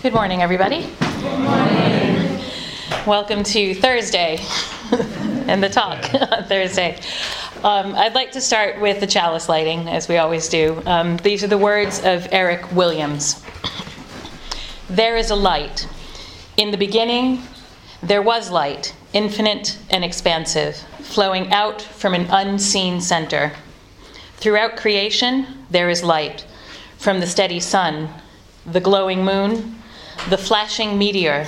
Good morning, everybody. Good morning. Welcome to Thursday and the talk on Thursday. Um, I'd like to start with the chalice lighting, as we always do. Um, these are the words of Eric Williams There is a light. In the beginning, there was light, infinite and expansive, flowing out from an unseen center. Throughout creation, there is light from the steady sun, the glowing moon, the flashing meteor,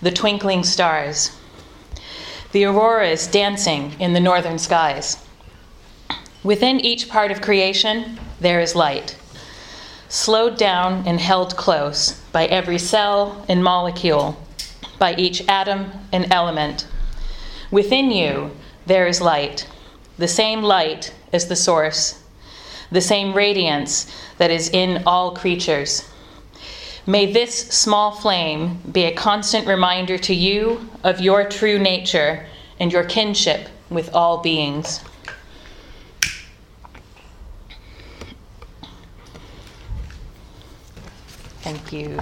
the twinkling stars. The auroras dancing in the northern skies. Within each part of creation, there is light, slowed down and held close by every cell and molecule, by each atom and element. Within you, there is light, the same light as the source, the same radiance that is in all creatures. May this small flame be a constant reminder to you of your true nature and your kinship with all beings. Thank you.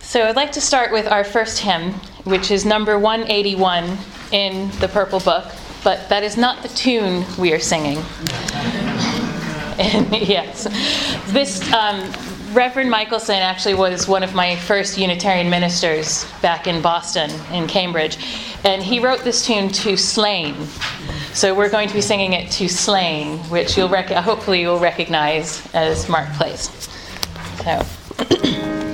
So I'd like to start with our first hymn, which is number 181 in the Purple Book, but that is not the tune we are singing. And yes, this um, Reverend Michelson actually was one of my first Unitarian ministers back in Boston, in Cambridge, and he wrote this tune to Slane. So we're going to be singing it to Slane, which you'll rec- hopefully you'll recognize as Mark plays. So.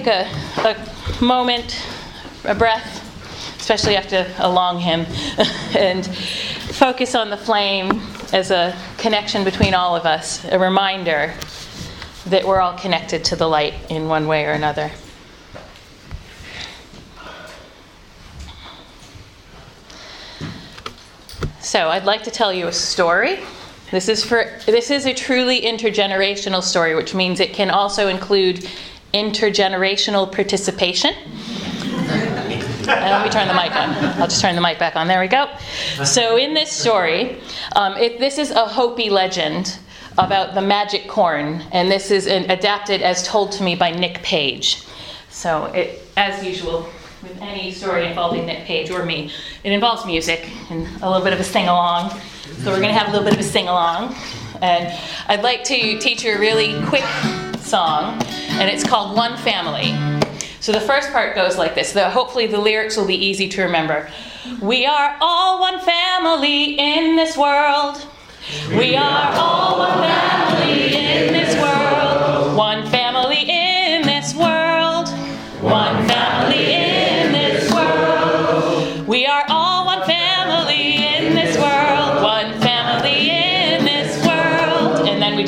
take a, a moment, a breath, especially after a long hymn, and focus on the flame as a connection between all of us, a reminder that we're all connected to the light in one way or another. So, I'd like to tell you a story. This is for this is a truly intergenerational story, which means it can also include intergenerational participation. And let me turn the mic on. I'll just turn the mic back on. There we go. So, in this story, um, it, this is a Hopi legend about the magic corn, and this is an, adapted as told to me by Nick Page. So, it, as usual, with any story involving Nick Page or me. It involves music and a little bit of a sing along. So we're going to have a little bit of a sing along. And I'd like to teach you a really quick song, and it's called One Family. So the first part goes like this. The, hopefully, the lyrics will be easy to remember. We are all one family in this world. We are all one family in this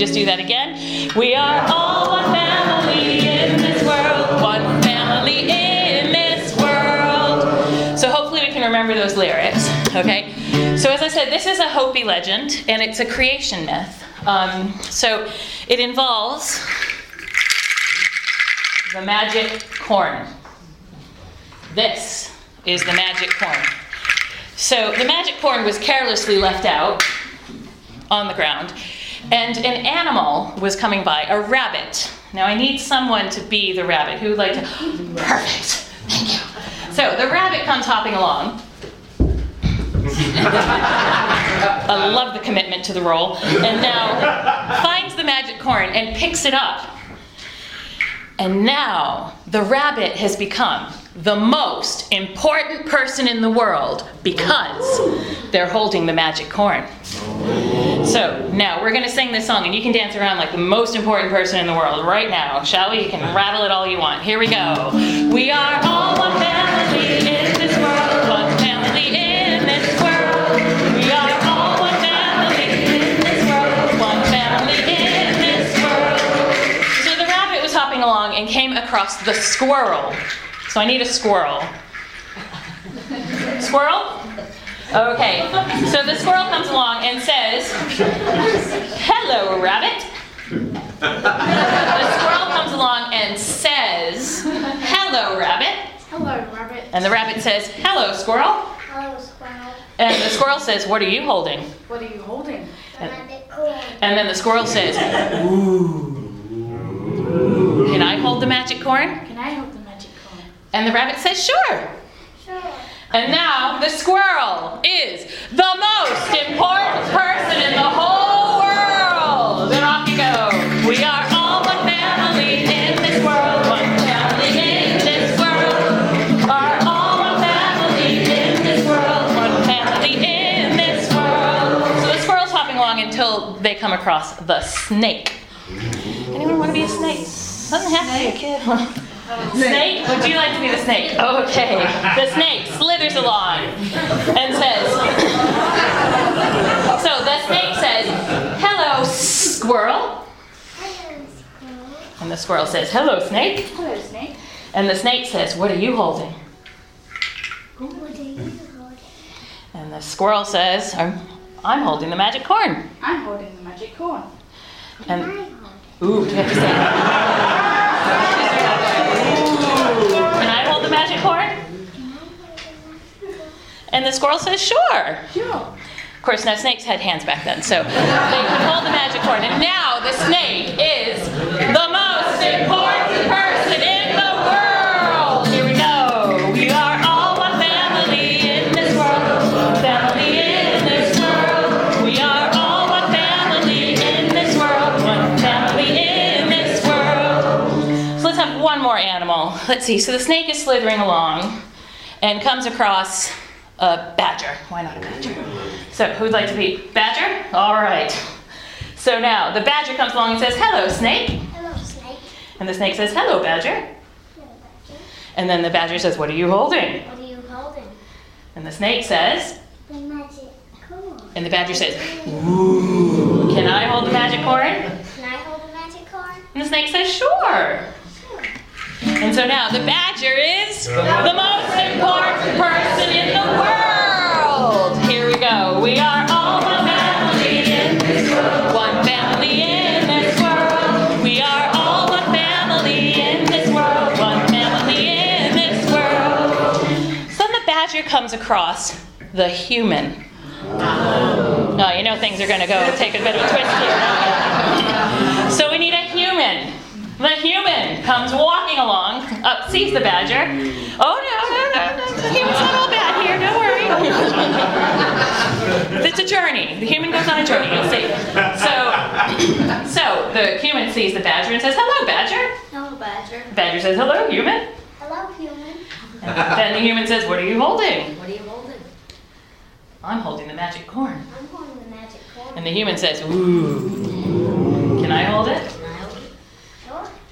just do that again. We are all one family in this world. One family in this world. So hopefully we can remember those lyrics. Okay? So as I said, this is a Hopi legend, and it's a creation myth. Um, so it involves the magic corn. This is the magic corn. So the magic corn was carelessly left out on the ground, and an animal was coming by, a rabbit. Now I need someone to be the rabbit. Who would like to? Perfect. Thank you. So the rabbit comes hopping along. I love the commitment to the role. And now finds the magic corn and picks it up. And now the rabbit has become the most important person in the world because they're holding the magic corn. So now we're going to sing this song, and you can dance around like the most important person in the world right now, shall we? You can rattle it all you want. Here we go. We are all one family in this world, one family in this world. We are all one family in this world, one family in this world. So the rabbit was hopping along and came across the squirrel. So I need a squirrel. Squirrel? Okay. So the squirrel comes along and says, Hello, rabbit. The squirrel comes along and says, Hello, rabbit. Hello, rabbit. And the rabbit says, Hello, squirrel. Hello, squirrel. And the squirrel says, What are you holding? What are you holding? The magic corn. And then the squirrel says, Can I hold the magic corn? Can I hold the magic corn? And the rabbit says, Sure. Sure. And now the squirrel is the most important person in the whole world. And off you go. We are all one family in this world. One family in this world. Are all one family in this world. One family in this world. So the squirrel's hopping along until they come across the snake. Anyone want to be a snake? Doesn't have to be a kid. Snake? Would you like to be the snake? Okay. The snake slithers along and says, So the snake says, Hello, squirrel. Hello, squirrel. And the squirrel says, Hello, snake. Hello, snake. And the snake says, What are you holding? What are you holding? And the squirrel says, I'm, I'm holding the magic corn. I'm holding the magic corn. And ooh, do you have to say Can I hold the magic corn? And the squirrel says, Sure. Sure. Of course, now snakes had hands back then, so they could hold the magic horn. And now the snake is the most important person in the world. Here we go. We are all one family in this world. Family in this world. We are all one family in this world. One family in this world. So let's have one more animal. Let's see. So the snake is slithering along and comes across a badger. Why not a badger? So, who'd like to be badger? All right. So now the badger comes along and says, "Hello, snake," Hello, snake. and the snake says, "Hello, badger," Hello, badger. and then the badger says, "What are you holding?" What are you holding? And the snake says, The magic corn. And the badger says, Ooh, can I hold the magic cord? Can I hold the magic cord? And the snake says, Sure. And so now the badger is the most important person in the world. Here we go. We are all one family in this world. One family in this world. We are all one family in this world. One family in this world. So then the badger comes across the human. Oh, you know things are going to go take a bit of a twist here. The human comes walking along, oh, up, sees the badger. Oh no, no, no, no, the human's not all bad here. Don't worry. it's a journey. The human goes on a journey. You'll see. So, so the human sees the badger and says, "Hello, badger." No, badger. Badger says, "Hello, human." Hello, human. And then the human says, "What are you holding?" What are you holding? I'm holding the magic corn. I'm holding the magic cord. And the human says, "Ooh, can I hold it?" Can I hold it?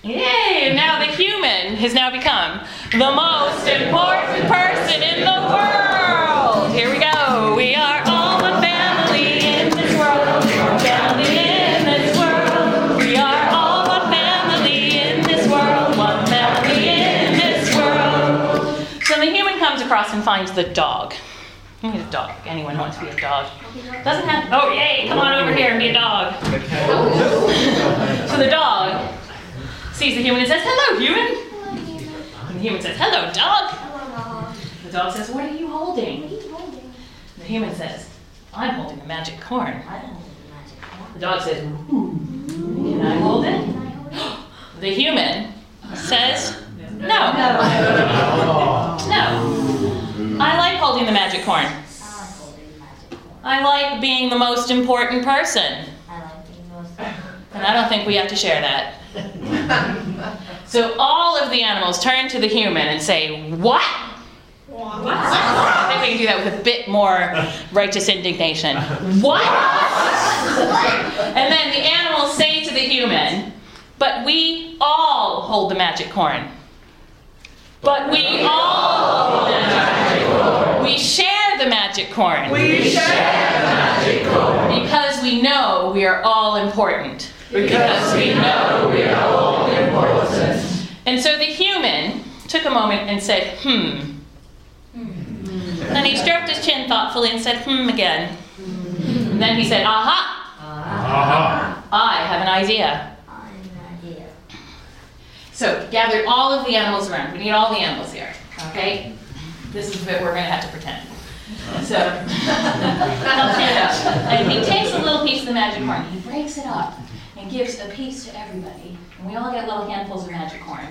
Yay! Now the human has now become the most important person in the world. Here we go. We are all one family in this world. Family in this world. We are all one family in this world. One family in this world. So the human comes across and finds the dog. He's a dog. Anyone wants to be a dog. Doesn't have. Oh, yay! Come on over here and be a dog. so the dog sees the human and says, Hello, human. Hello, human. And the human says, Hello, dog. Hello, dog. The dog says, What are you What holding? are you holding? The human says, I'm holding the magic corn. I don't hold the magic cord. The dog says, Ooh, can I hold it? Can I hold it? The human says, No. No. I like holding the magic corn. I like holding the magic cord. I like being the most important person. I like being most And I don't think we have to share that. So all of the animals turn to the human and say, What? What? I think we can do that with a bit more righteous indignation. What? And then the animals say to the human, But we all hold the magic corn. But we all hold the magic corn. We share the magic corn. We share the magic corn. Because we know we are all important. Because we know we are all important. And so the human took a moment and said, hmm. And he stroked his chin thoughtfully and said, hmm again. And then he said, aha, I have an idea. I'm an idea. So gather all of the animals around. We need all the animals here. Okay? This is the bit we're going to have to pretend. So, up. And he takes a little piece of the magic corn. He breaks it up and gives a piece to everybody. And we all get little handfuls of magic corn.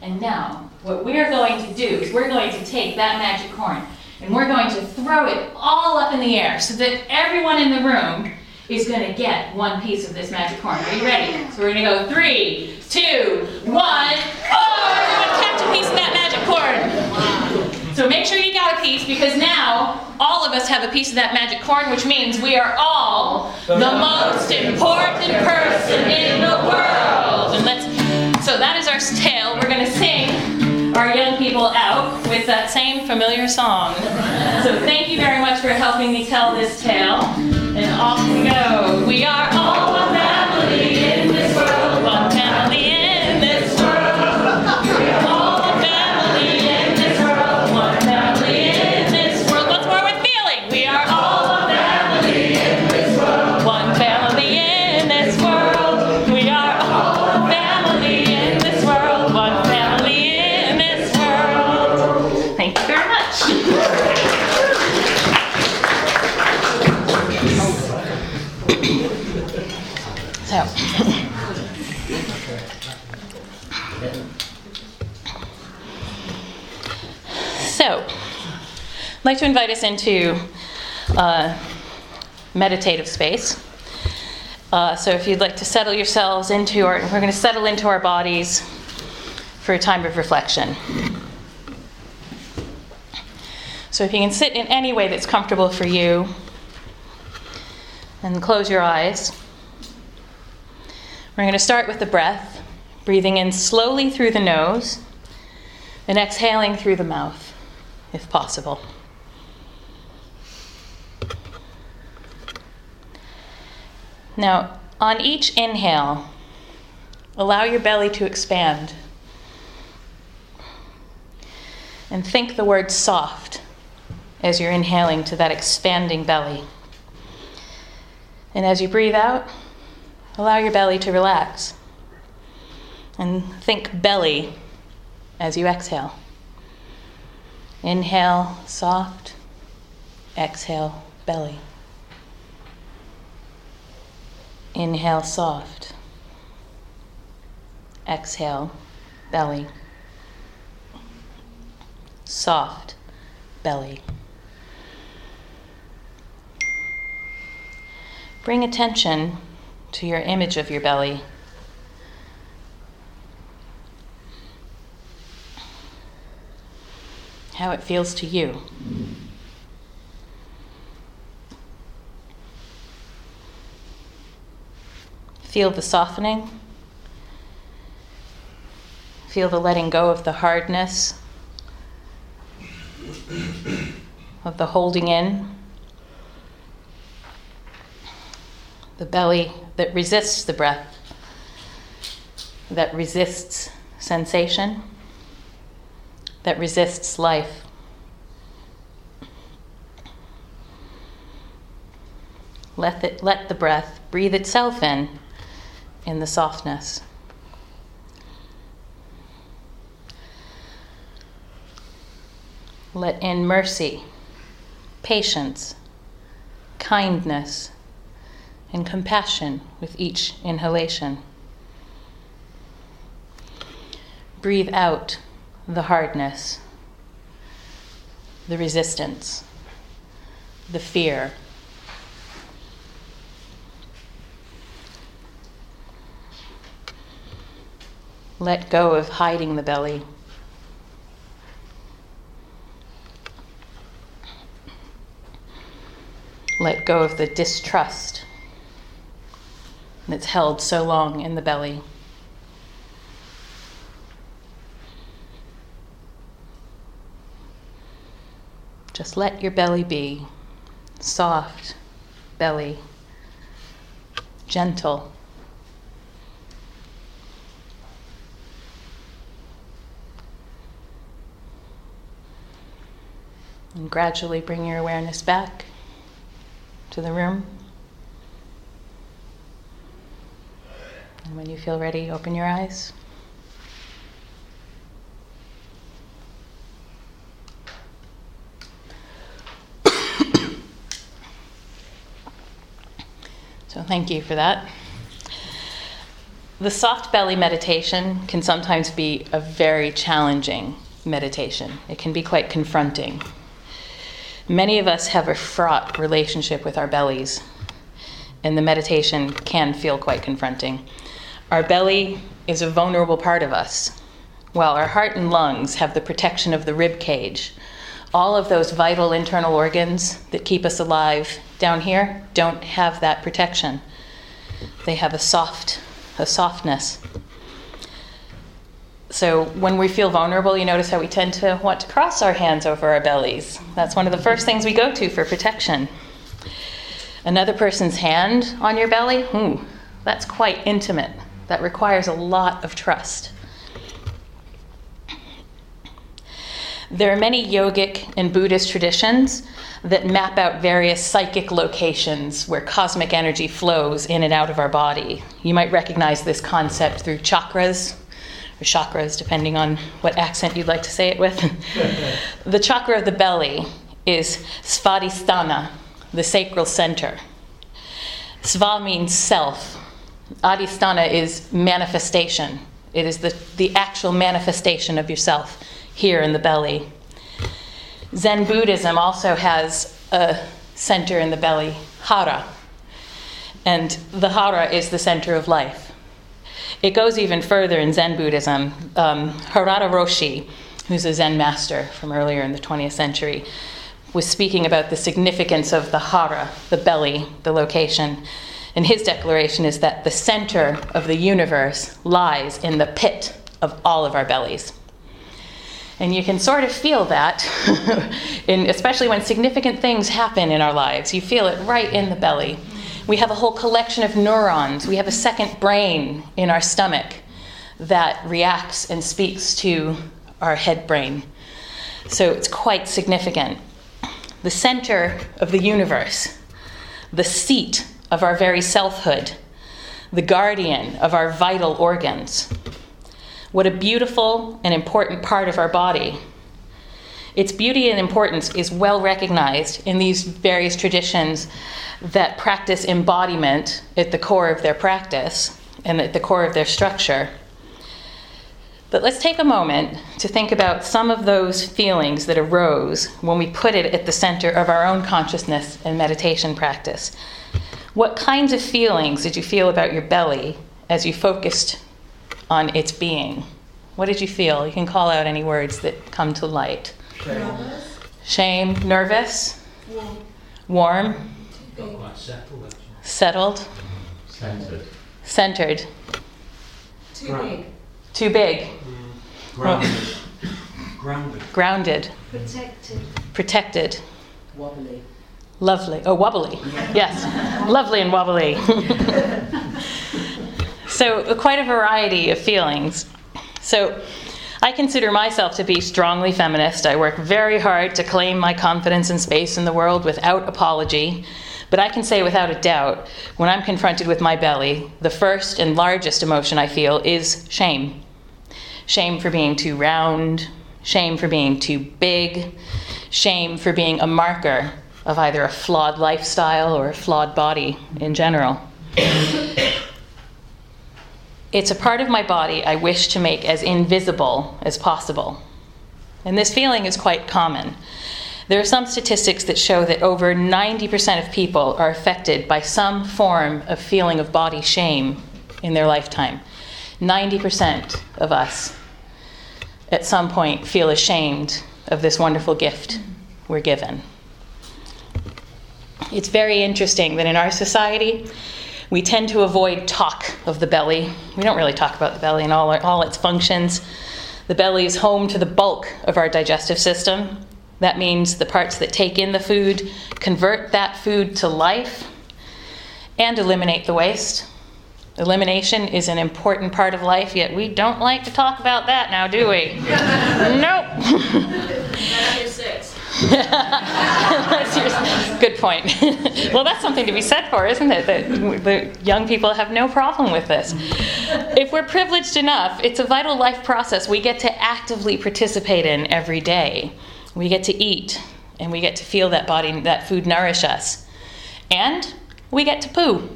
And now, what we're going to do is we're going to take that magic corn and we're going to throw it all up in the air so that everyone in the room is going to get one piece of this magic corn. Are you ready? So we're going to go three, two, one. Oh, everyone catch a piece of that magic corn. So make sure you got a piece because now all of us have a piece of that magic corn, which means we are all the most important person in the world. And let's. So that is our tale. We're going to sing our young people out with that same familiar song. So thank you very much for helping me tell this tale. And off we go. We are I'd like to invite us into uh, meditative space. Uh, so, if you'd like to settle yourselves into our, we're going to settle into our bodies for a time of reflection. So, if you can sit in any way that's comfortable for you, and close your eyes. We're going to start with the breath, breathing in slowly through the nose and exhaling through the mouth, if possible. Now, on each inhale, allow your belly to expand. And think the word soft as you're inhaling to that expanding belly. And as you breathe out, allow your belly to relax. And think belly as you exhale. Inhale, soft. Exhale, belly. Inhale, soft. Exhale, belly. Soft, belly. Bring attention to your image of your belly. How it feels to you. Feel the softening. Feel the letting go of the hardness, of the holding in. The belly that resists the breath, that resists sensation, that resists life. Let the, let the breath breathe itself in in the softness. Let in mercy, patience, kindness, and compassion with each inhalation. Breathe out the hardness, the resistance, the fear. Let go of hiding the belly. Let go of the distrust that's held so long in the belly. Just let your belly be soft belly, gentle. Gradually bring your awareness back to the room. And when you feel ready, open your eyes. so, thank you for that. The soft belly meditation can sometimes be a very challenging meditation, it can be quite confronting. Many of us have a fraught relationship with our bellies, and the meditation can feel quite confronting. Our belly is a vulnerable part of us, while our heart and lungs have the protection of the rib cage. All of those vital internal organs that keep us alive down here don't have that protection. They have a soft, a softness. So when we feel vulnerable, you notice how we tend to want to cross our hands over our bellies. That's one of the first things we go to for protection. Another person's hand on your belly, ooh, that's quite intimate. That requires a lot of trust. There are many yogic and Buddhist traditions that map out various psychic locations where cosmic energy flows in and out of our body. You might recognize this concept through chakras, or chakras, depending on what accent you'd like to say it with. the chakra of the belly is Svadhisthana, the sacral center. Sva means self. Adhisthana is manifestation. It is the, the actual manifestation of yourself here in the belly. Zen Buddhism also has a center in the belly, Hara. And the Hara is the center of life. It goes even further in Zen Buddhism. Um, Harada Roshi, who's a Zen master from earlier in the 20th century, was speaking about the significance of the hara, the belly, the location. And his declaration is that the center of the universe lies in the pit of all of our bellies. And you can sort of feel that, in, especially when significant things happen in our lives. You feel it right in the belly. We have a whole collection of neurons. We have a second brain in our stomach that reacts and speaks to our head brain. So it's quite significant. The center of the universe, the seat of our very selfhood, the guardian of our vital organs. What a beautiful and important part of our body. Its beauty and importance is well recognized in these various traditions that practice embodiment at the core of their practice and at the core of their structure. But let's take a moment to think about some of those feelings that arose when we put it at the center of our own consciousness and meditation practice. What kinds of feelings did you feel about your belly as you focused on its being? What did you feel? You can call out any words that come to light. Nervous. Shame, nervous, Warm. warm, Got quite settled actually. settled, Centred. centered, Too Right. big. too big, Grounded. Grounded. grounded, Protected. protected, Wobbly. lovely. Oh, wobbly. Yes, lovely and wobbly. so, quite a variety of feelings. So, I consider myself to be strongly feminist. I work very hard to claim my confidence and space in the world without apology. But I can say without a doubt, when I'm confronted with my belly, the first and largest emotion I feel is shame. Shame for being too round, shame for being too big, shame for being a marker of either a flawed lifestyle or a flawed body in general. It's a part of my body I wish to make as invisible as possible. And this feeling is quite common. There are some statistics that show that over 90% of people are affected by some form of feeling of body shame in their lifetime. 90% of us at some point feel ashamed of this wonderful gift we're given. It's very interesting that in our society, we tend to avoid talk of the belly. We don't really talk about the belly and all, all its functions. The belly is home to the bulk of our digestive system. That means the parts that take in the food, convert that food to life, and eliminate the waste. Elimination is an important part of life, yet we don't like to talk about that now, do we? nope. Good point. well, that's something to be said for, isn't it? That the young people have no problem with this. If we're privileged enough, it's a vital life process we get to actively participate in every day. We get to eat, and we get to feel that body, that food nourish us, and we get to poo.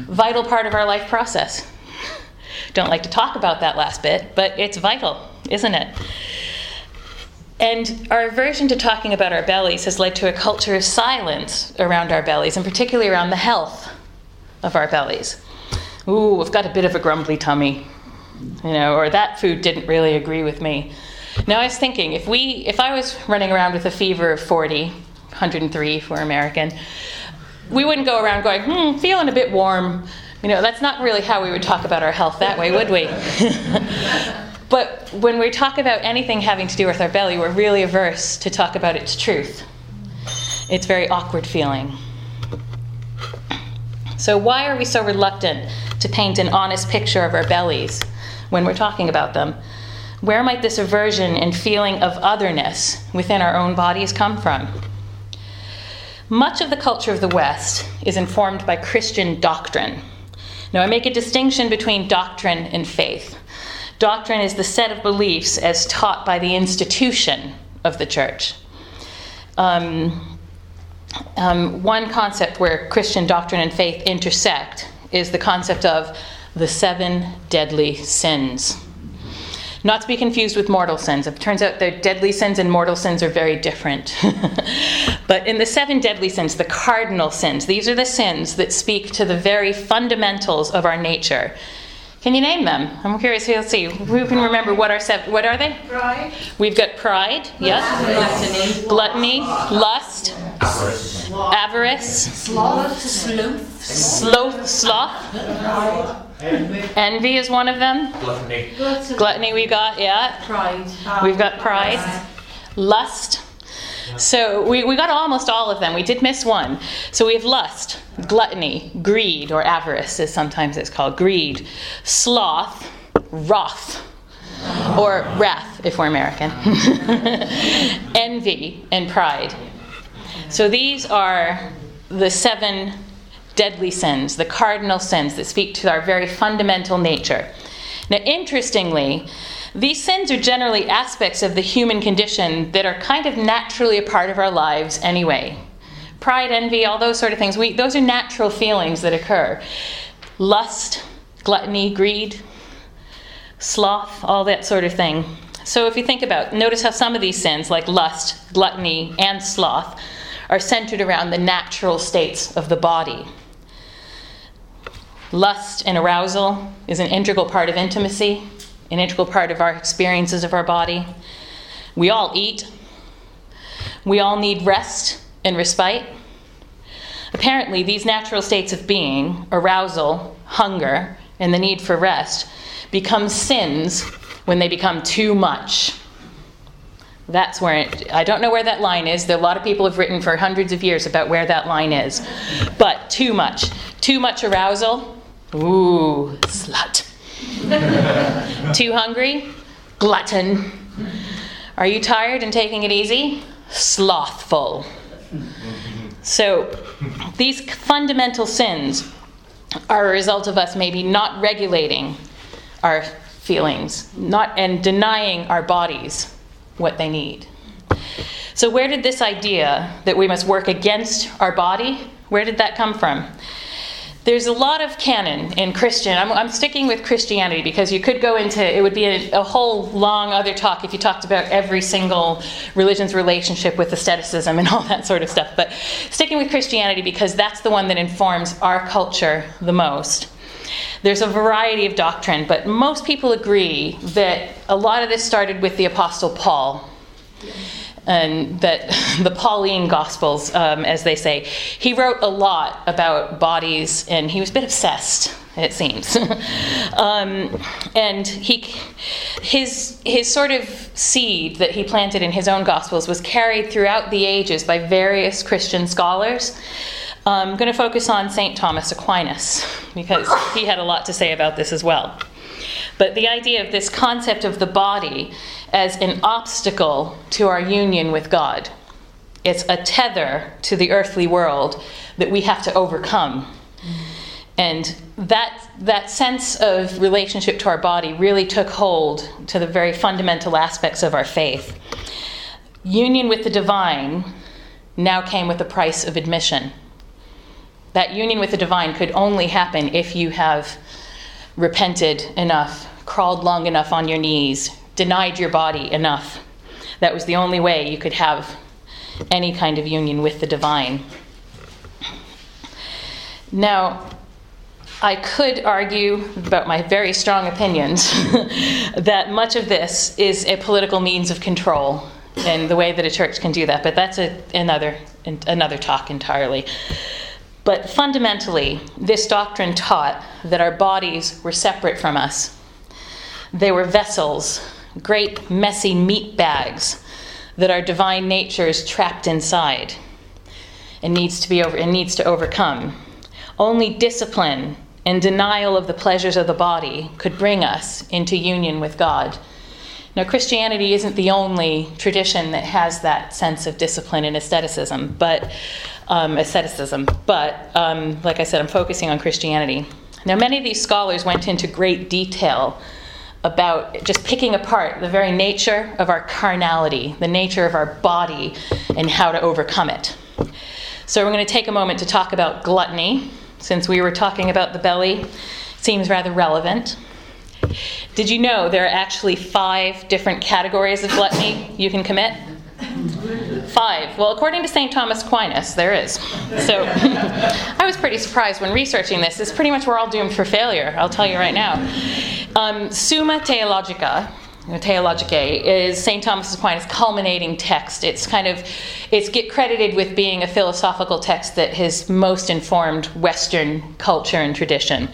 Vital part of our life process. Don't like to talk about that last bit, but it's vital, isn't it? And our aversion to talking about our bellies has led to a culture of silence around our bellies, and particularly around the health of our bellies. Ooh, we've got a bit of a grumbly tummy, you know, or that food didn't really agree with me. Now I was thinking, if we, if I was running around with a fever of 40, 103 for American, we wouldn't go around going, hmm, feeling a bit warm. You know, that's not really how we would talk about our health that way, would we? But when we talk about anything having to do with our belly, we're really averse to talk about its truth. It's very awkward feeling. So, why are we so reluctant to paint an honest picture of our bellies when we're talking about them? Where might this aversion and feeling of otherness within our own bodies come from? Much of the culture of the West is informed by Christian doctrine. Now, I make a distinction between doctrine and faith. Doctrine is the set of beliefs as taught by the institution of the church. Um, um, one concept where Christian doctrine and faith intersect is the concept of the seven deadly sins. Not to be confused with mortal sins. It turns out that deadly sins and mortal sins are very different. but in the seven deadly sins, the cardinal sins, these are the sins that speak to the very fundamentals of our nature. Can you name them? I'm curious. Let's see. Who can remember what are seven? What are they? Pride. We've got pride. Yes. Gluttony. Lust. Avarice. Sloth. Sloth. Sloth. Sloth. Envy is one of them. Gluttony. Gluttony we got. Yeah. Pride. We've got pride. Lust. So we, we got almost all of them. We did miss one. So we have lust, gluttony, greed, or avarice, as sometimes it's called, greed, sloth, wrath, or wrath if we're American, envy, and pride. So these are the seven deadly sins, the cardinal sins that speak to our very fundamental nature. Now, interestingly, these sins are generally aspects of the human condition that are kind of naturally a part of our lives anyway. Pride, envy, all those sort of things, we, those are natural feelings that occur. Lust, gluttony, greed, sloth, all that sort of thing. So if you think about, notice how some of these sins, like lust, gluttony, and sloth, are centered around the natural states of the body. Lust and arousal is an integral part of intimacy, an integral part of our experiences of our body. We all eat. We all need rest and respite. Apparently, these natural states of being, arousal, hunger, and the need for rest, become sins when they become too much. That's where it, I don't know where that line is. There, a lot of people have written for hundreds of years about where that line is. But too much. Too much arousal. Ooh, slut. Too hungry? Glutton. Are you tired and taking it easy? Slothful. So, these fundamental sins are a result of us maybe not regulating our feelings, not and denying our bodies what they need. So where did this idea that we must work against our body, where did that come from? There's a lot of canon in Christian. I'm, I'm sticking with Christianity because you could go into it would be a, a, whole long other talk if you talked about every single religion's relationship with asceticism and all that sort of stuff. But sticking with Christianity because that's the one that informs our culture the most. There's a variety of doctrine, but most people agree that a lot of this started with the Apostle Paul. And that the Pauline Gospels, um, as they say, he wrote a lot about bodies, and he was a bit obsessed, it seems. um, and he, his, his sort of seed that he planted in his own Gospels was carried throughout the ages by various Christian scholars. I'm going to focus on St. Thomas Aquinas because he had a lot to say about this as well. But the idea of this concept of the body as an obstacle to our union with God, it's a tether to the earthly world that we have to overcome. And that, that sense of relationship to our body really took hold to the very fundamental aspects of our faith. Union with the divine now came with the price of admission that union with the divine could only happen if you have repented enough, crawled long enough on your knees, denied your body enough. That was the only way you could have any kind of union with the divine. Now, I could argue about my very strong opinions that much of this is a political means of control and the way that a church can do that, but that's a, another, another talk entirely. But fundamentally, this doctrine taught that our bodies were separate from us. They were vessels, great messy meat bags that our divine nature is trapped inside and needs to be over and needs to overcome. Only discipline and denial of the pleasures of the body could bring us into union with God. Now, Christianity isn't the only tradition that has that sense of discipline and asceticism, but um, asceticism. But um, like I said, I'm focusing on Christianity. Now, many of these scholars went into great detail about just picking apart the very nature of our carnality, the nature of our body, and how to overcome it. So, we're going to take a moment to talk about gluttony, since we were talking about the belly. Seems rather relevant. Did you know there are actually five different categories of gluttony you can commit? Five. Well, according to St. Thomas Aquinas, there is. So I was pretty surprised when researching this. It's pretty much we're all doomed for failure, I'll tell you right now. Um, Summa Theologica, Theologicae is St. Thomas Aquinas' culminating text. It's kind of, it's get credited with being a philosophical text that has most informed Western culture and tradition.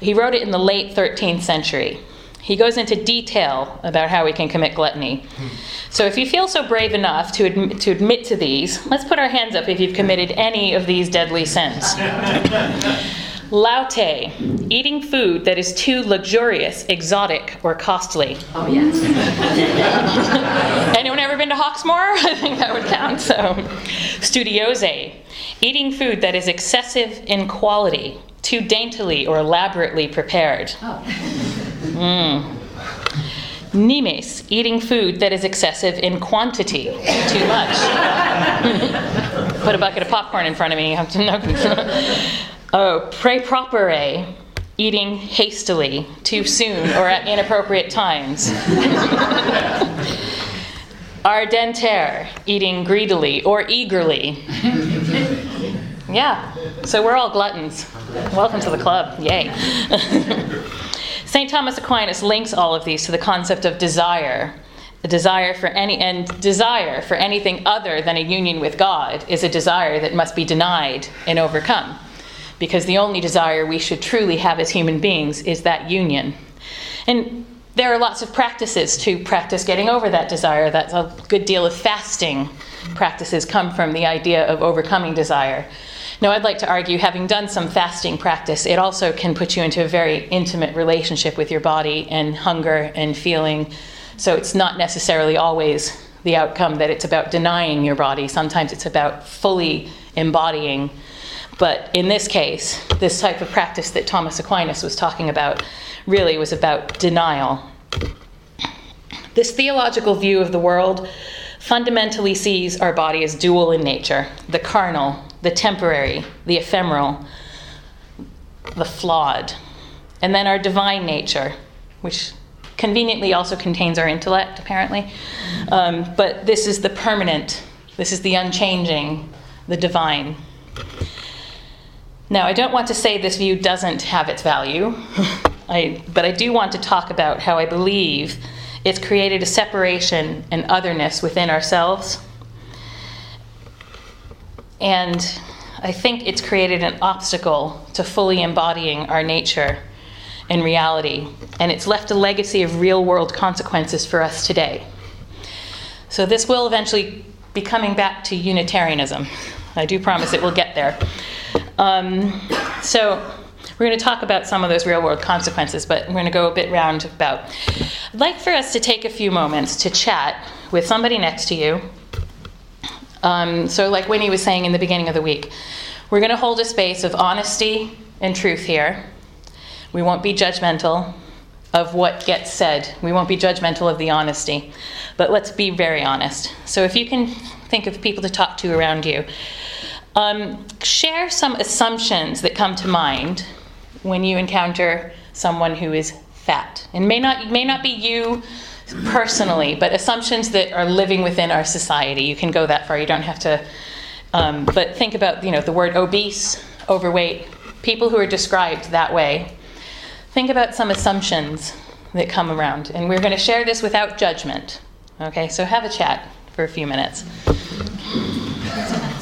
He wrote it in the late 13th century. He goes into detail about how we can commit gluttony. So if you feel so brave enough to admit, to admit to these, let's put our hands up if you've committed any of these deadly sins. Laute, eating food that is too luxurious, exotic, or costly. Oh, yes. Anyone ever been to Hawksmoor? I think that would count. So, studiose, eating food that is excessive in quality, too daintily or elaborately prepared. Oh. Mm. Nimis, eating food that is excessive in quantity, too much. Put a bucket of popcorn in front of me, you have to know. oh, pre propere, eating hastily, too soon, or at inappropriate times. Ardenter, eating greedily or eagerly. yeah, so we're all gluttons. Welcome to the club. Yay. St. Thomas Aquinas links all of these to the concept of desire. A desire for any and desire for anything other than a union with God is a desire that must be denied and overcome. Because the only desire we should truly have as human beings is that union. And there are lots of practices to practice getting over that desire. That's a good deal of fasting practices come from the idea of overcoming desire. Now, I'd like to argue, having done some fasting practice, it also can put you into a very intimate relationship with your body and hunger and feeling. So it's not necessarily always the outcome that it's about denying your body. Sometimes it's about fully embodying. But in this case, this type of practice that Thomas Aquinas was talking about really was about denial. This theological view of the world fundamentally sees our body as dual in nature the carnal, the temporary, the ephemeral, the flawed, and then our divine nature, which conveniently also contains our intellect, apparently. Um, but this is the permanent, this is the unchanging, the divine. Now, I don't want to say this view doesn't have its value, I, but I do want to talk about how I believe it's created a separation and otherness within ourselves. And I think it's created an obstacle to fully embodying our nature and reality. And it's left a legacy of real world consequences for us today. So, this will eventually be coming back to Unitarianism. I do promise it will get there. Um, so, we're going to talk about some of those real world consequences, but we're going to go a bit roundabout. I'd like for us to take a few moments to chat with somebody next to you. Um, so, like Winnie was saying in the beginning of the week, we're going to hold a space of honesty and truth here. We won't be judgmental of what gets said, we won't be judgmental of the honesty, but let's be very honest. So, if you can think of people to talk to around you, um, share some assumptions that come to mind when you encounter someone who is fat. And may not may not be you personally, but assumptions that are living within our society. You can go that far. You don't have to. Um, but think about you know the word obese, overweight, people who are described that way. Think about some assumptions that come around, and we're going to share this without judgment. Okay, so have a chat for a few minutes.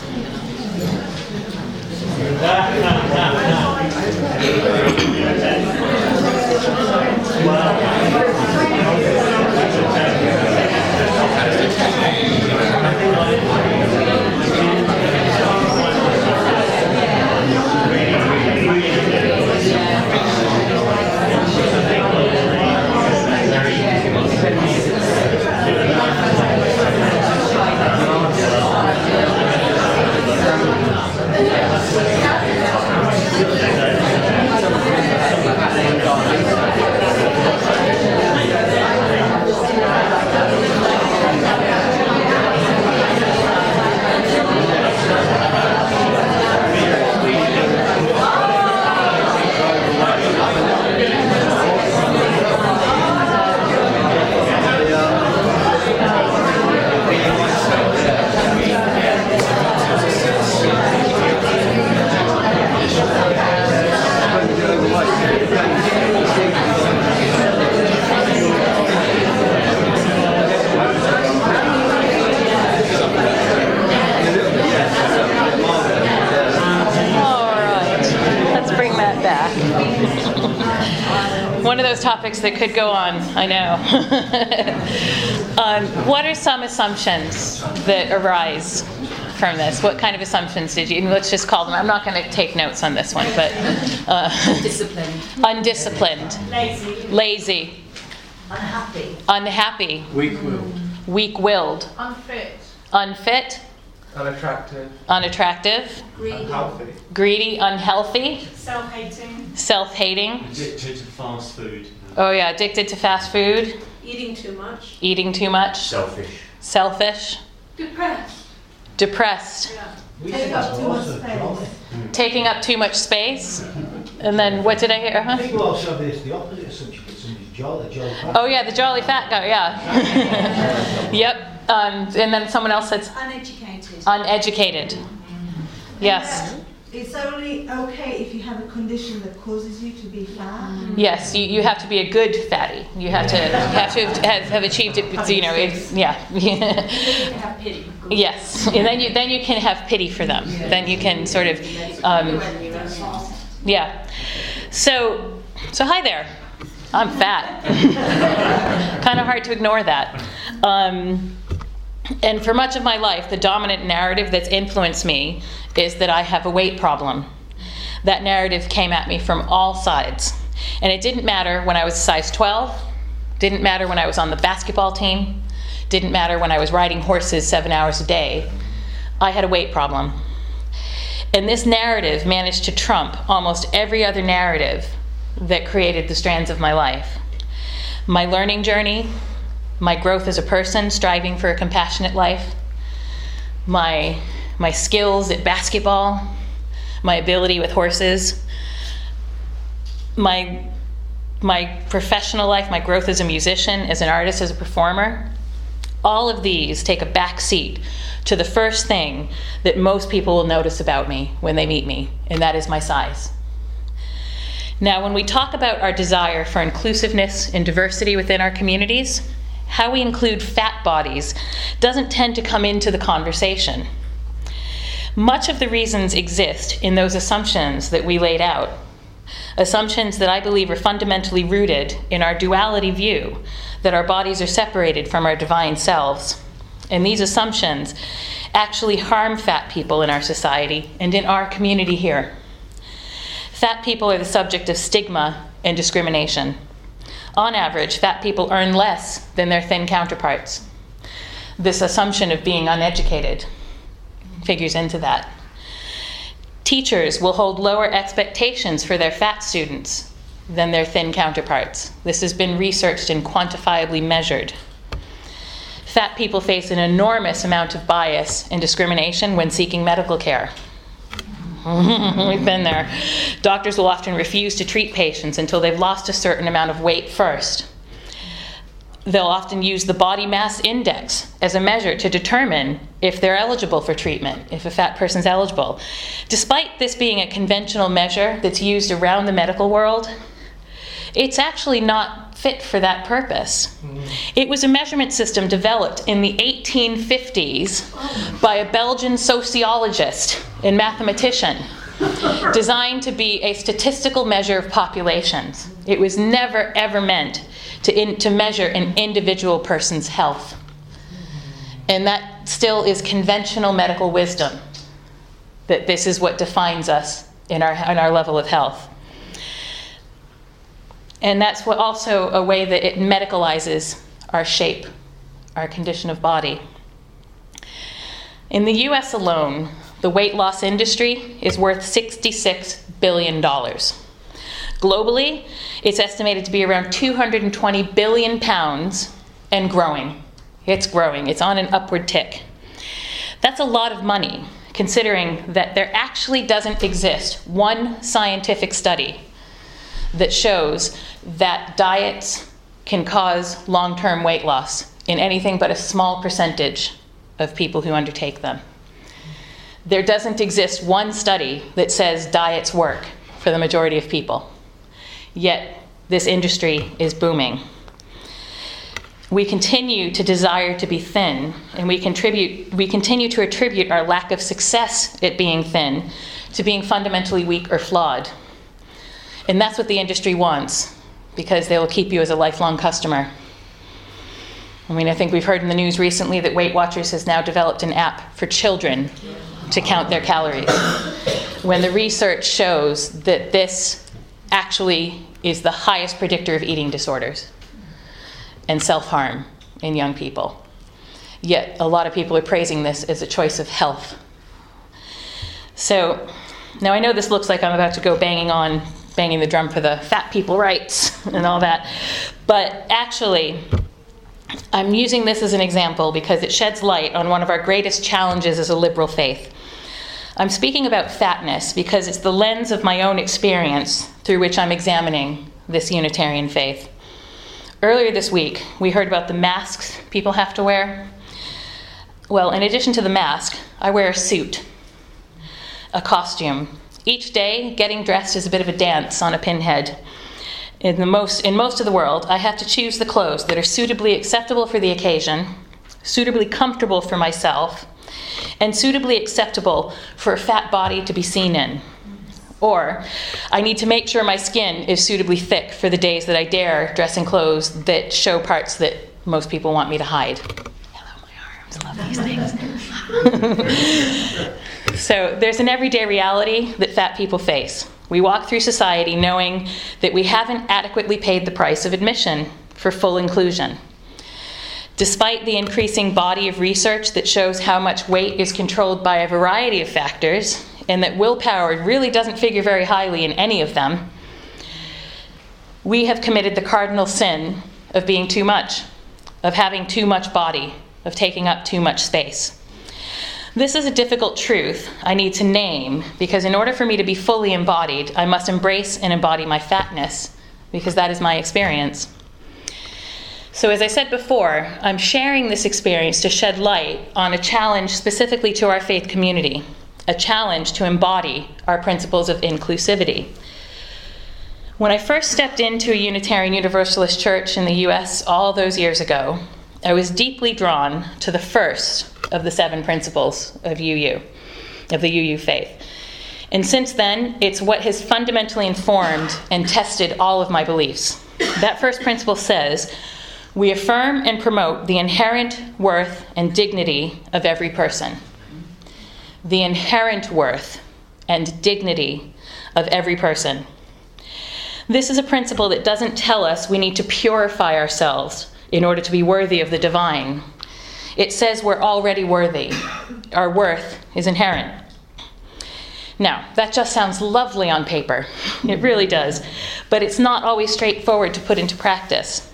All right, let's bring that back. one of those topics that could go on, I know. um, what are some assumptions that arise from this? What kind of assumptions did you, and let's just call them, I'm not going to take notes on this one, but uh, Disciplined. undisciplined, Lazy. lazy, Unhappy. unhappy, Weak-willed. weak willed, Unfit. unfit, Unattractive. unattractive, Unhealthy. greedy, unhealthy, Self-hating. self hating. Addicted to fast food. Oh, yeah, addicted to fast food, Eating too much. eating too much, Selfish. selfish, Depressed. depressed, Yeah. Take up too much space. taking up too much space. And then what did I hear? I Huh? think also this the opposite assumption that somebody's jolly, jolly. Oh, yeah, the jolly fat guy, yeah. yep. Um, and then someone else said Uneducated. uneducated. Yes. It's only okay if you have a condition that causes you to be fat. Yes, you, you have to be a good fatty. You have to you have to have, have achieved it. You know, it's, yeah. have pity. yes, and then you then you can have pity for them. Then you can sort of, um, yeah. So so hi there. I'm fat. kind of hard to ignore that. Um, and for much of my life, the dominant narrative that's influenced me is that I have a weight problem. That narrative came at me from all sides. And it didn't matter when I was size 12, didn't matter when I was on the basketball team, didn't matter when I was riding horses seven hours a day. I had a weight problem. And this narrative managed to trump almost every other narrative that created the strands of my life. My learning journey, my growth as a person, striving for a compassionate life, my, my skills at basketball, my ability with horses, my, my professional life, my growth as a musician, as an artist, as a performer. All of these take a back seat to the first thing that most people will notice about me when they meet me, and that is my size. Now, when we talk about our desire for inclusiveness and diversity within our communities, how we include fat bodies doesn't tend to come into the conversation. Much of the reasons exist in those assumptions that we laid out. Assumptions that I believe are fundamentally rooted in our duality view that our bodies are separated from our divine selves. And these assumptions actually harm fat people in our society and in our community here. Fat people are the subject of stigma and discrimination. On average, fat people earn less than their thin counterparts. This assumption of being uneducated figures into that. Teachers will hold lower expectations for their fat students than their thin counterparts. This has been researched and quantifiably measured. Fat people face an enormous amount of bias and discrimination when seeking medical care. We've been there. Doctors will often refuse to treat patients until they've lost a certain amount of weight first. They'll often use the body mass index as a measure to determine if they're eligible for treatment, if a fat person's eligible. Despite this being a conventional measure that's used around the medical world, it's actually not fit for that purpose. It was a measurement system developed in the 1850s by a Belgian sociologist and mathematician designed to be a statistical measure of populations. It was never ever meant to, in, to measure an individual person's health. And that still is conventional medical wisdom that this is what defines us in our, in our level of health. And that's what also a way that it medicalizes our shape, our condition of body. In the US alone, the weight loss industry is worth $66 billion. Globally, it's estimated to be around 220 billion pounds and growing. It's growing, it's on an upward tick. That's a lot of money, considering that there actually doesn't exist one scientific study that shows that diets can cause long term weight loss in anything but a small percentage of people who undertake them. There doesn't exist one study that says diets work for the majority of people. Yet, this industry is booming. We continue to desire to be thin, and we, contribute, we continue to attribute our lack of success at being thin to being fundamentally weak or flawed. And that's what the industry wants because they will keep you as a lifelong customer. I mean, I think we've heard in the news recently that Weight Watchers has now developed an app for children to count their calories. When the research shows that this actually is the highest predictor of eating disorders and self harm in young people. Yet, a lot of people are praising this as a choice of health. So, now I know this looks like I'm about to go banging on, banging the drum for the fat people rights and all that, but actually, I'm using this as an example because it sheds light on one of our greatest challenges as a liberal faith. I'm speaking about fatness because it's the lens of my own experience through which I'm examining this Unitarian faith. Earlier this week, we heard about the masks people have to wear. Well, in addition to the mask, I wear a suit, a costume. Each day, getting dressed is a bit of a dance on a pinhead. In, the most, in most of the world, I have to choose the clothes that are suitably acceptable for the occasion, suitably comfortable for myself, and suitably acceptable for a fat body to be seen in. Or I need to make sure my skin is suitably thick for the days that I dare dress in clothes that show parts that most people want me to hide. Hello, my arms, I love these things. so there's an everyday reality that fat people face. We walk through society knowing that we haven't adequately paid the price of admission for full inclusion. Despite the increasing body of research that shows how much weight is controlled by a variety of factors, and that willpower really doesn't figure very highly in any of them, we have committed the cardinal sin of being too much, of having too much body, of taking up too much space. This is a difficult truth I need to name because, in order for me to be fully embodied, I must embrace and embody my fatness because that is my experience. So, as I said before, I'm sharing this experience to shed light on a challenge specifically to our faith community, a challenge to embody our principles of inclusivity. When I first stepped into a Unitarian Universalist church in the US all those years ago, I was deeply drawn to the first of the seven principles of UU, of the UU faith. And since then, it's what has fundamentally informed and tested all of my beliefs. That first principle says, we affirm and promote the inherent worth and dignity of every person. The inherent worth and dignity of every person. This is a principle that doesn't tell us we need to purify ourselves in order to be worthy of the divine. It says we're already worthy. Our worth is inherent. Now, that just sounds lovely on paper. It really does. But it's not always straightforward to put into practice.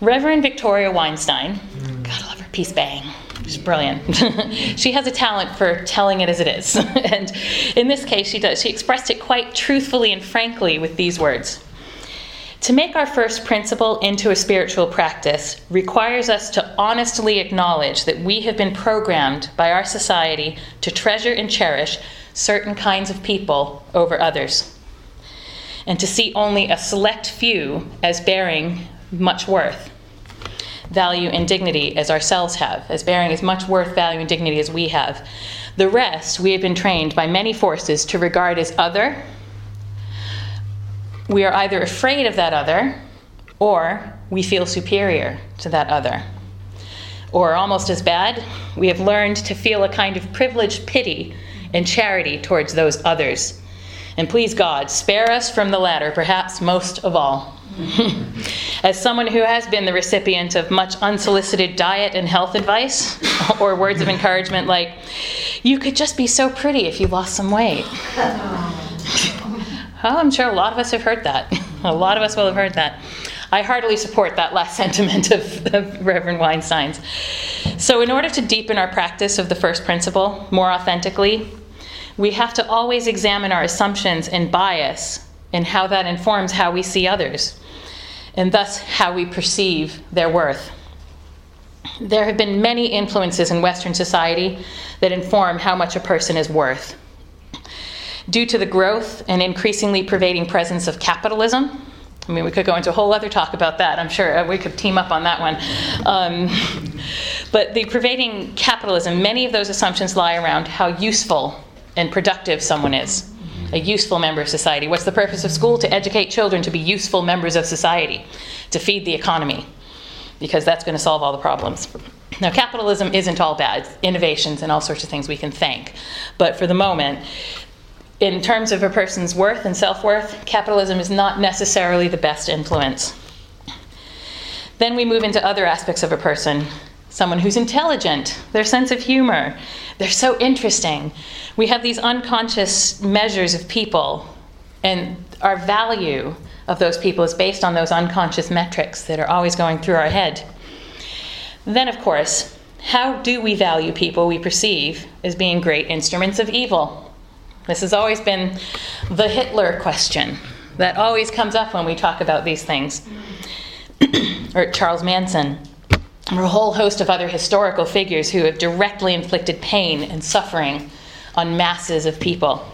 Reverend Victoria Weinstein, gotta love her PeaceBang. She's brilliant. she has a talent for telling it as it is. and in this case, she does. She expressed it quite truthfully and frankly with these words To make our first principle into a spiritual practice requires us to honestly acknowledge that we have been programmed by our society to treasure and cherish certain kinds of people over others, and to see only a select few as bearing much worth, value, and dignity as ourselves have, as bearing as much worth, value, and dignity as we have. The rest we have been trained by many forces to regard as other. We are either afraid of that other or we feel superior to that other. Or almost as bad, we have learned to feel a kind of privileged pity and charity towards those others. And please God, spare us from the latter, perhaps most of all. As someone who has been the recipient of much unsolicited diet and health advice, or words of encouragement like, you could just be so pretty if you lost some weight. Oh, I'm sure a lot of us have heard that. A lot of us will have heard that. I heartily support that last sentiment of, of, Reverend Weinstein's. So, in order to deepen our practice of the first principle more authentically, we have to always examine our assumptions and bias and how that informs how we see others, and thus how we perceive their worth. There have been many influences in Western society that inform how much a person is worth. Due to the growth and increasingly pervading presence of capitalism, I mean, we could go into a whole other talk about that. I'm sure we could team up on that one. Um, but the pervading capitalism, many of those assumptions lie around how useful and productive someone is. a useful member of society. What's the purpose of school? To educate children to be useful members of society, to feed the economy, because that's going to solve all the problems. Now, capitalism isn't all bad, innovations and all sorts of things we can thank. But for the moment, in terms of a person's worth and self worth, capitalism is not necessarily the best influence. Then we move into other aspects of a person. Someone who's intelligent, their sense of humor, they're so interesting. We have these unconscious measures of people, and our value of those people is based on those unconscious metrics that are always going through our head. Then, of course, how do we value people we perceive as being great instruments of evil? This has always been the Hitler question that always comes up when we talk about these things. or Charles Manson, or a whole host of other historical figures who have directly inflicted pain and suffering on masses of people.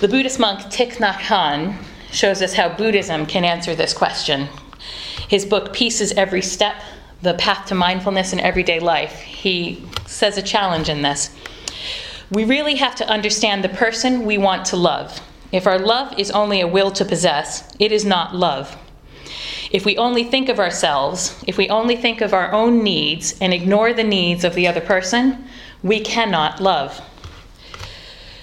The Buddhist monk Thich Nhat Hanh shows us how Buddhism can answer this question. His book, Peace is Every Step The Path to Mindfulness in Everyday Life, he says a challenge in this. We really have to understand the person we want to love. If our love is only a will to possess, it is not love. If we only think of ourselves, if we only think of our own needs and ignore the needs of the other person, we cannot love.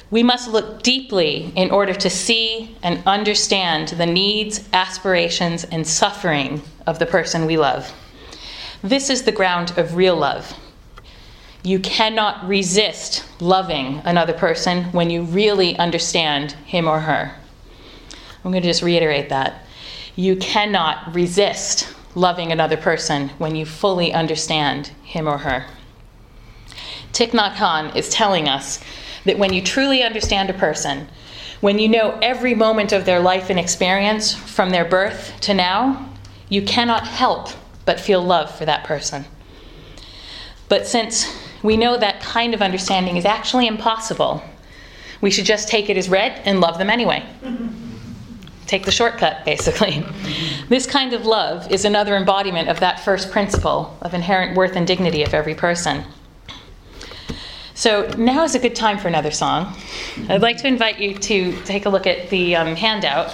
We must look deeply in order to see and understand the needs, aspirations, and suffering of the person we love. This is the ground of real love. You cannot resist loving another person when you really understand him or her. I'm going to just reiterate that. You cannot resist loving another person when you fully understand him or her. Thich Nhat Hanh is telling us that when you truly understand a person, when you know every moment of their life and experience from their birth to now, you cannot help but feel love for that person. But since we know that kind of understanding is actually impossible, we should just take it as read and love them anyway. Take the shortcut, basically. This kind of love is another embodiment of that first principle of inherent worth and dignity of every person. So now is a good time for another song. I'd like to invite you to take a look at the um, handout.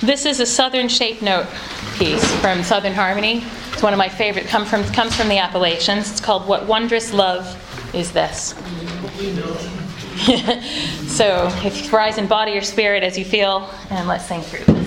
This is a Southern Shape Note piece from Southern Harmony. It's one of my favorite. Come from comes from the Appalachians. It's called "What Wondrous Love Is This." so, if you rise in body or spirit as you feel, and let's sing through this.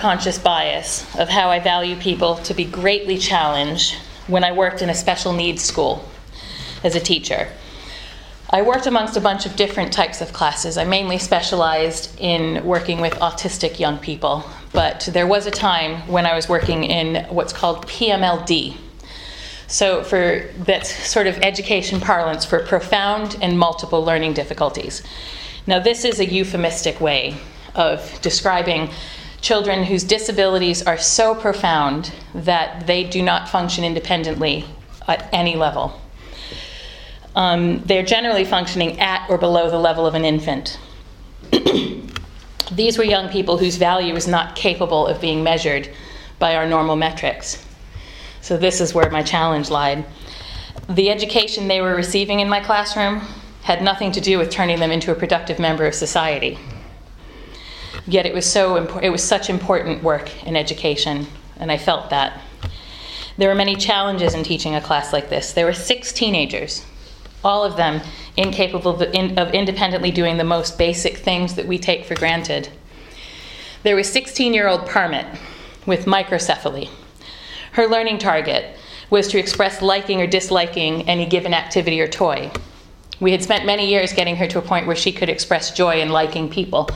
Unconscious bias of how I value people to be greatly challenged when I worked in a special needs school as a teacher. I worked amongst a bunch of different types of classes. I mainly specialized in working with autistic young people, but there was a time when I was working in what's called PMLD. So, for that's sort of education parlance for profound and multiple learning difficulties. Now, this is a euphemistic way of describing children whose disabilities are so profound that they do not function independently at any level. Um, they're generally functioning at or below the level of an infant. These were young people whose value is not capable of being measured by our normal metrics. So, this is where my challenge lied. The education they were receiving in my classroom had nothing to do with turning them into a productive member of society. Yet it was so impo- it was such important work in education, and I felt that. There were many challenges in teaching a class like this. There were six teenagers, all of them incapable of, in, of independently doing the most basic things that we take for granted. There was 16 year old Permit with microcephaly. Her learning target was to express liking or disliking any given activity or toy. We had spent many years getting her to a point where she could express joy in liking people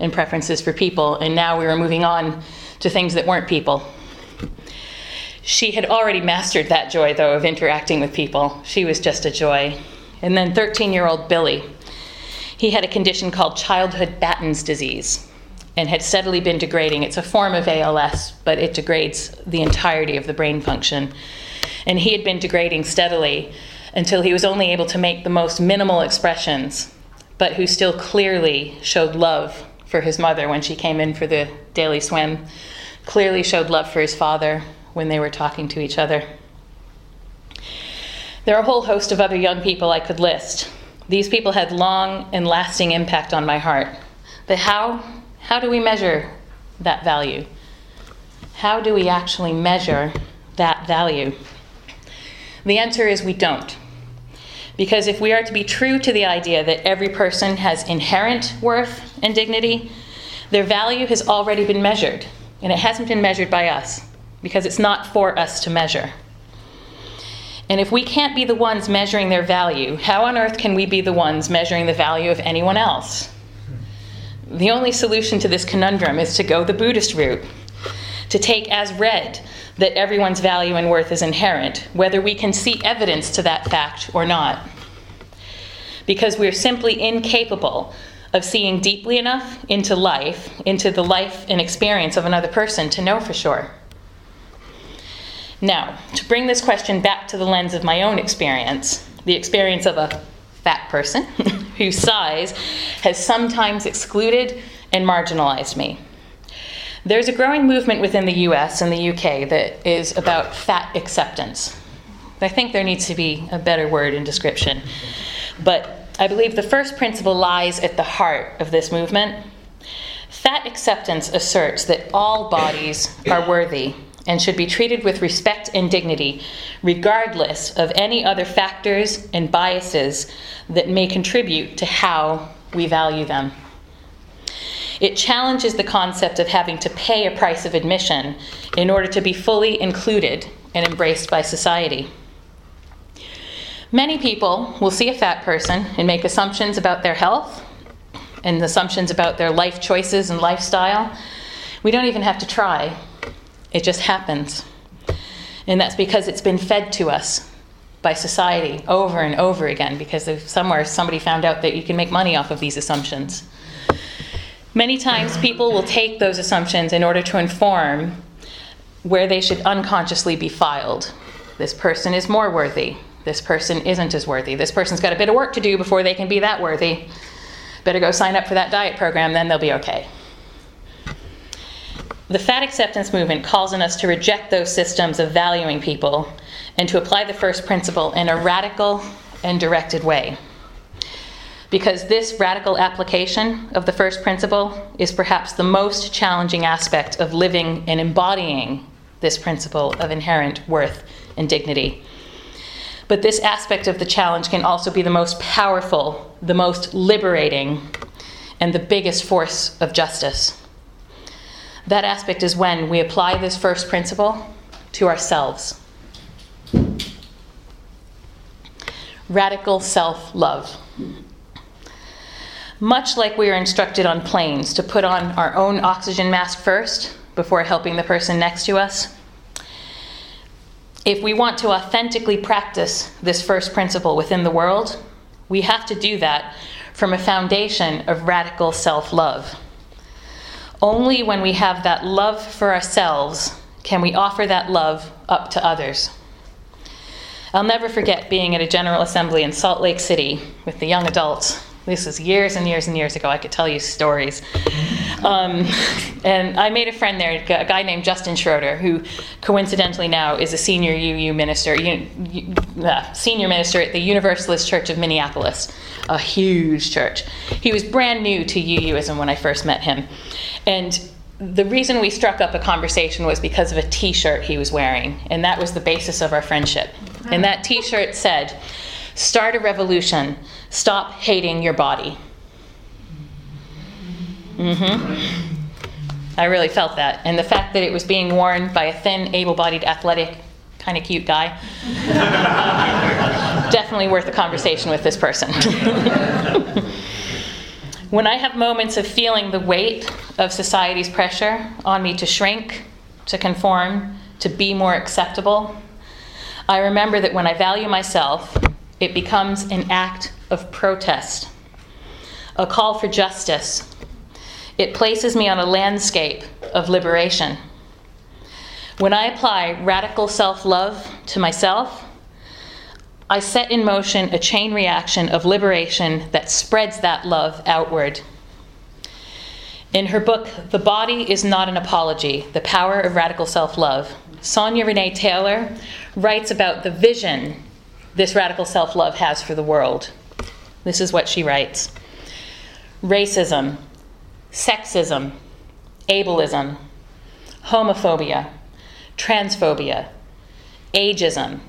and preferences for people, and now we were moving on to things that weren't people. She had already mastered that joy, though, of interacting with people. She was just a joy. And then 13 year old Billy. He had a condition called childhood Batten's disease and had steadily been degrading. It's a form of ALS, but it degrades the entirety of the brain function. And he had been degrading steadily until he was only able to make the most minimal expressions, but who still clearly showed love for his mother when she came in for the daily swim, clearly showed love for his father when they were talking to each other. There are a whole host of other young people I could list. These people had long and lasting impact on my heart. But how, how do we measure that value? How do we actually measure that value? The answer is we don't. Because if we are to be true to the idea that every person has inherent worth and dignity, their value has already been measured. And it hasn't been measured by us, because it's not for us to measure. And if we can't be the ones measuring their value, how on earth can we be the ones measuring the value of anyone else? The only solution to this conundrum is to go the Buddhist route, to take as read that everyone's value and worth is inherent, whether we can see evidence to that fact or not. Because we're simply incapable of seeing deeply enough into life, into the life and experience of another person to know for sure. Now, to bring this question back to the lens of my own experience, the experience of a fat person whose size has sometimes excluded and marginalized me. There's a growing movement within the US and the UK that is about fat acceptance. I think there needs to be a better word in description. But I believe the first principle lies at the heart of this movement. Fat acceptance asserts that all bodies are worthy and should be treated with respect and dignity, regardless of any other factors and biases that may contribute to how we value them. It challenges the concept of having to pay a price of admission in order to be fully included and embraced by society. Many people will see a fat person and make assumptions about their health and assumptions about their life choices and lifestyle. We don't even have to try, it just happens. And that's because it's been fed to us by society over and over again because somewhere somebody found out that you can make money off of these assumptions. Many times people will take those assumptions in order to inform where they should unconsciously be filed. This person is more worthy. This person isn't as worthy. This person's got a bit of work to do before they can be that worthy. Better go sign up for that diet program, then they'll be okay. The fat acceptance movement calls on us to reject those systems of valuing people and to apply the first principle in a radical and directed way. Because this radical application of the first principle is perhaps the most challenging aspect of living and embodying this principle of inherent worth and dignity. But this aspect of the challenge can also be the most powerful, the most liberating, and the biggest force of justice That aspect is when we apply this first principle to ourselves. Radical self love. Much like we are instructed on planes to put on our own oxygen mask first before helping the person next to us, if we want to authentically practice this first principle within the world, we have to do that from a foundation of radical self love. Only when we have that love for ourselves can we offer that love up to others. I'll never forget being at a General Assembly in Salt Lake City with the young adults. This was years and years and years ago. I could tell you stories. Um, and I made a friend there, a guy named Justin Schroeder, who coincidentally now is a senior UU minister, uh, senior minister at the Universalist Church of Minneapolis, a huge church. He was brand new to UUism when I first met him. And the reason we struck up a conversation was because of a t shirt he was wearing, and that was the basis of our friendship. And that t shirt said, Start a revolution, stop hating your body. Mm-hmm. I really felt that. And the fact that it was being worn by a thin, able bodied, athletic, kind of cute guy, definitely worth a conversation with this person. when I have moments of feeling the weight of society's pressure on me to shrink, to conform, to be more acceptable, I remember that when I value myself, it becomes an act of protest, a call for justice. It places me on a landscape of liberation. When I apply radical self love to myself, I set in motion a chain reaction of liberation that spreads that love outward. In her book, The Body is Not an Apology The Power of Radical Self Love, Sonya Renee Taylor writes about the vision this radical self love has for the world. This is what she writes Racism, sexism, ableism, homophobia, transphobia, ageism,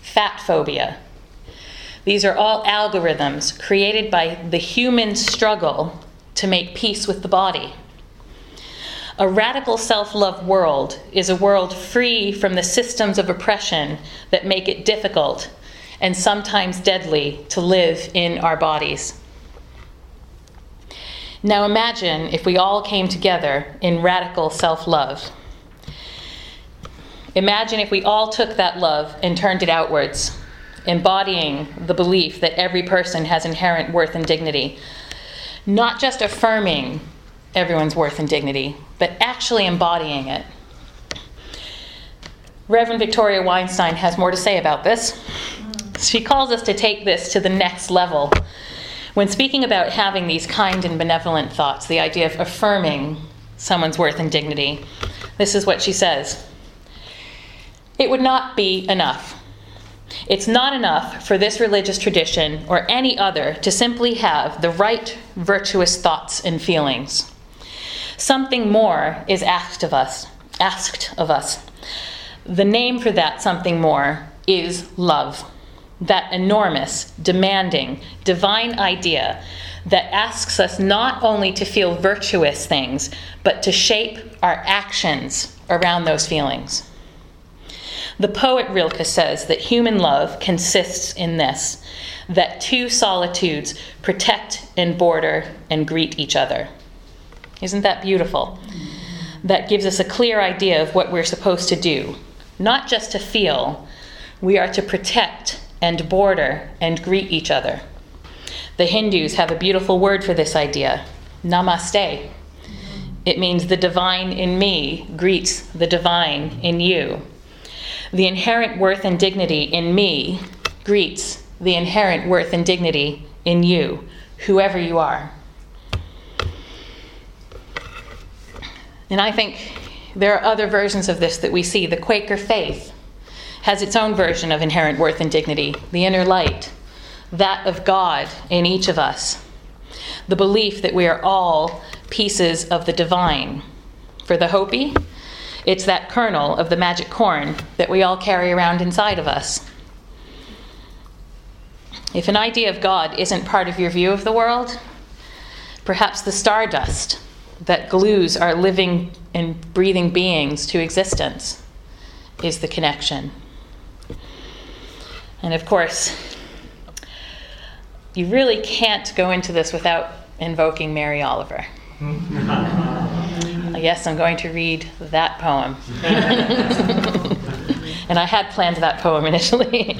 fat phobia. These are all algorithms created by the human struggle to make peace with the body. A radical self love world is a world free from the systems of oppression that make it difficult and sometimes deadly to live in our bodies. Now imagine if we all came together in radical self love. Imagine if we all took that love and turned it outwards, embodying the belief that every person has inherent worth and dignity, not just affirming everyone's worth and dignity, but actually embodying it. Reverend Victoria Weinstein has more to say about this. She calls us to take this to the next level. When speaking about having these kind and benevolent thoughts, the idea of affirming someone's worth and dignity, this is what she says It would not be enough. It's not enough for this religious tradition or any other to simply have the right virtuous thoughts and feelings. Something more is asked of us, asked of us. The name for that something more is love. That enormous, demanding, divine idea that asks us not only to feel virtuous things, but to shape our actions around those feelings. The poet Rilke says that human love consists in this that two solitudes protect and border and greet each other. Isn't that beautiful? That gives us a clear idea of what we're supposed to do. Not just to feel, we are to protect and border and greet each other. The Hindus have a beautiful word for this idea namaste. It means the divine in me greets the divine in you. The inherent worth and dignity in me greets the inherent worth and dignity in you, whoever you are. And I think there are other versions of this that we see. The Quaker faith has its own version of inherent worth and dignity, the inner light, that of God in each of us. The belief that we are all pieces of the divine. For the Hopi, it's that kernel of the magic corn that we all carry around inside of us. If an idea of God isn't part of your view of the world, perhaps the stardust that glues our living and breathing beings to existence is the connection. And of course, you really can't go into this without invoking Mary Oliver. Hmm. yes, I'm going to read that poem. and I had planned that poem initially.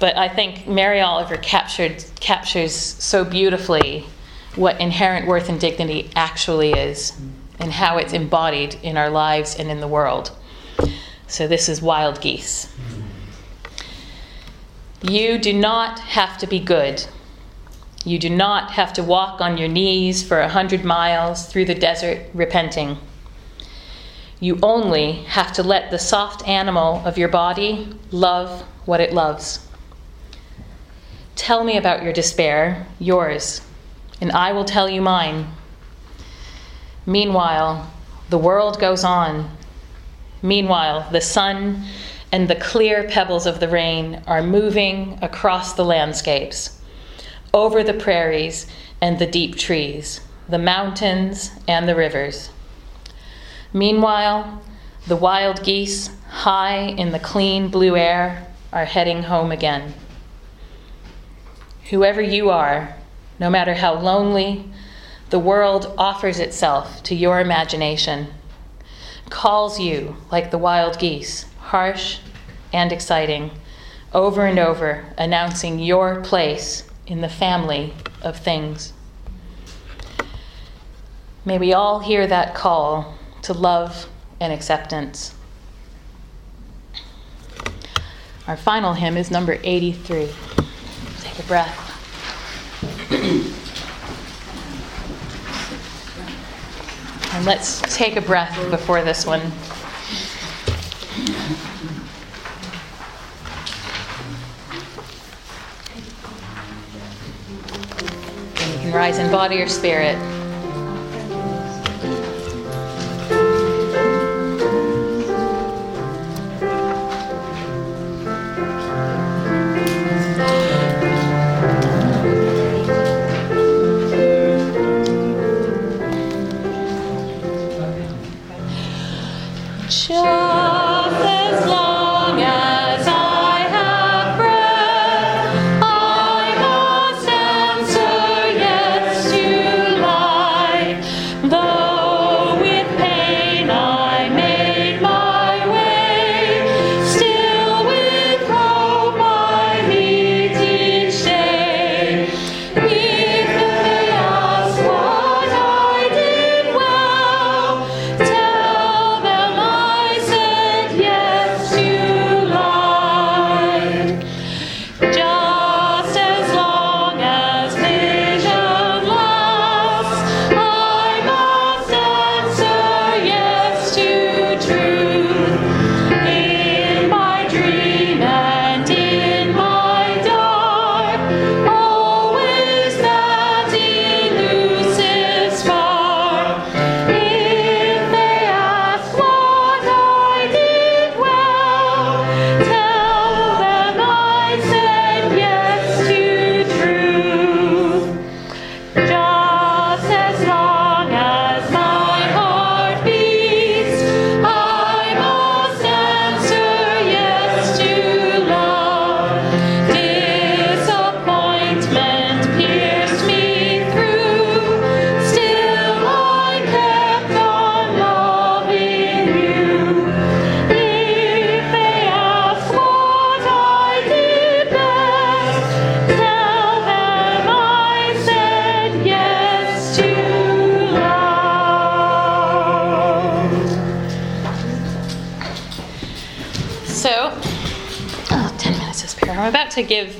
but I think Mary Oliver captured, captures so beautifully what inherent worth and dignity actually is and how it's embodied in our lives and in the world. So this is Wild Geese. You do not have to be good. You do not have to walk on your knees for a hundred miles through the desert repenting. You only have to let the soft animal of your body love what it loves. Tell me about your despair, yours, and I will tell you mine. Meanwhile, the world goes on. Meanwhile, the sun and the clear pebbles of the rain are moving across the landscapes, over the prairies and the deep trees, the mountains and the rivers. Meanwhile, the wild geese, high in the clean blue air, are heading home again. Whoever you are, no matter how lonely, the world offers itself to your imagination, calls you like the wild geese, harsh and exciting, over and over, announcing your place in the family of things. May we all hear that call to love and acceptance. Our final hymn is number 83. Take a breath. And let's take a breath before this one. You can rise in body or spirit.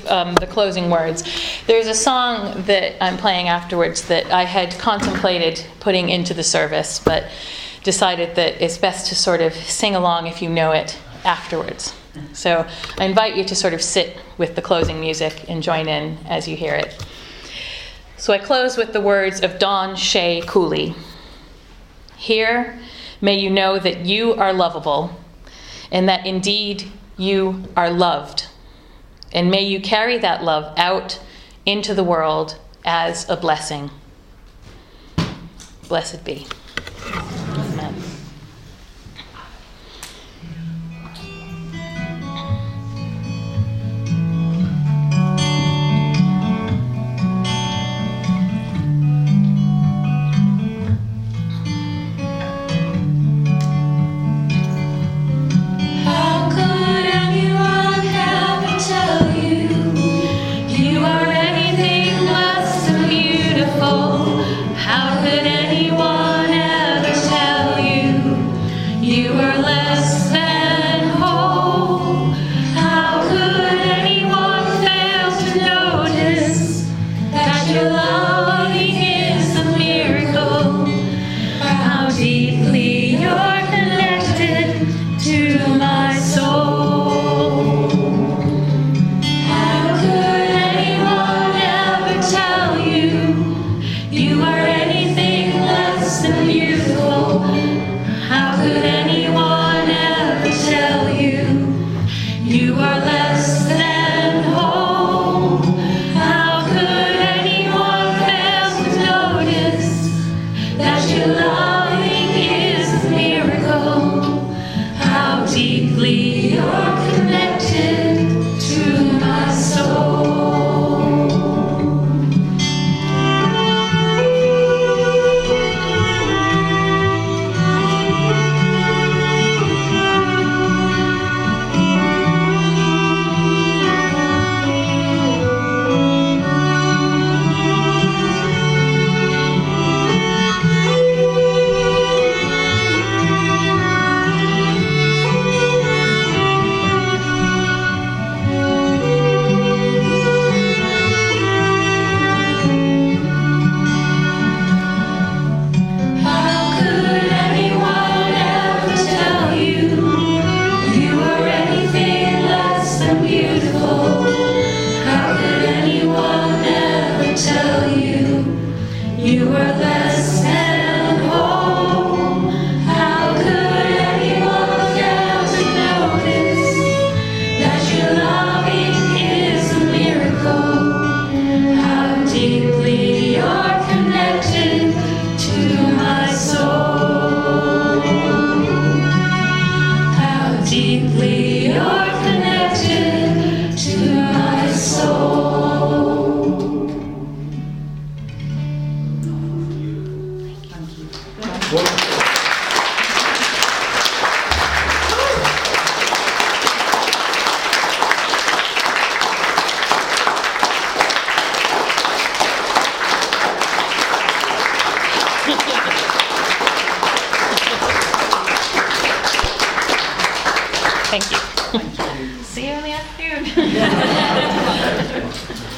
Um, the closing words. There's a song that I'm playing afterwards that I had contemplated putting into the service, but decided that it's best to sort of sing along if you know it afterwards. So I invite you to sort of sit with the closing music and join in as you hear it. So I close with the words of Dawn Shea Cooley. Here, may you know that you are lovable and that indeed you are loved. And may you carry that love out into the world as a blessing. Blessed be.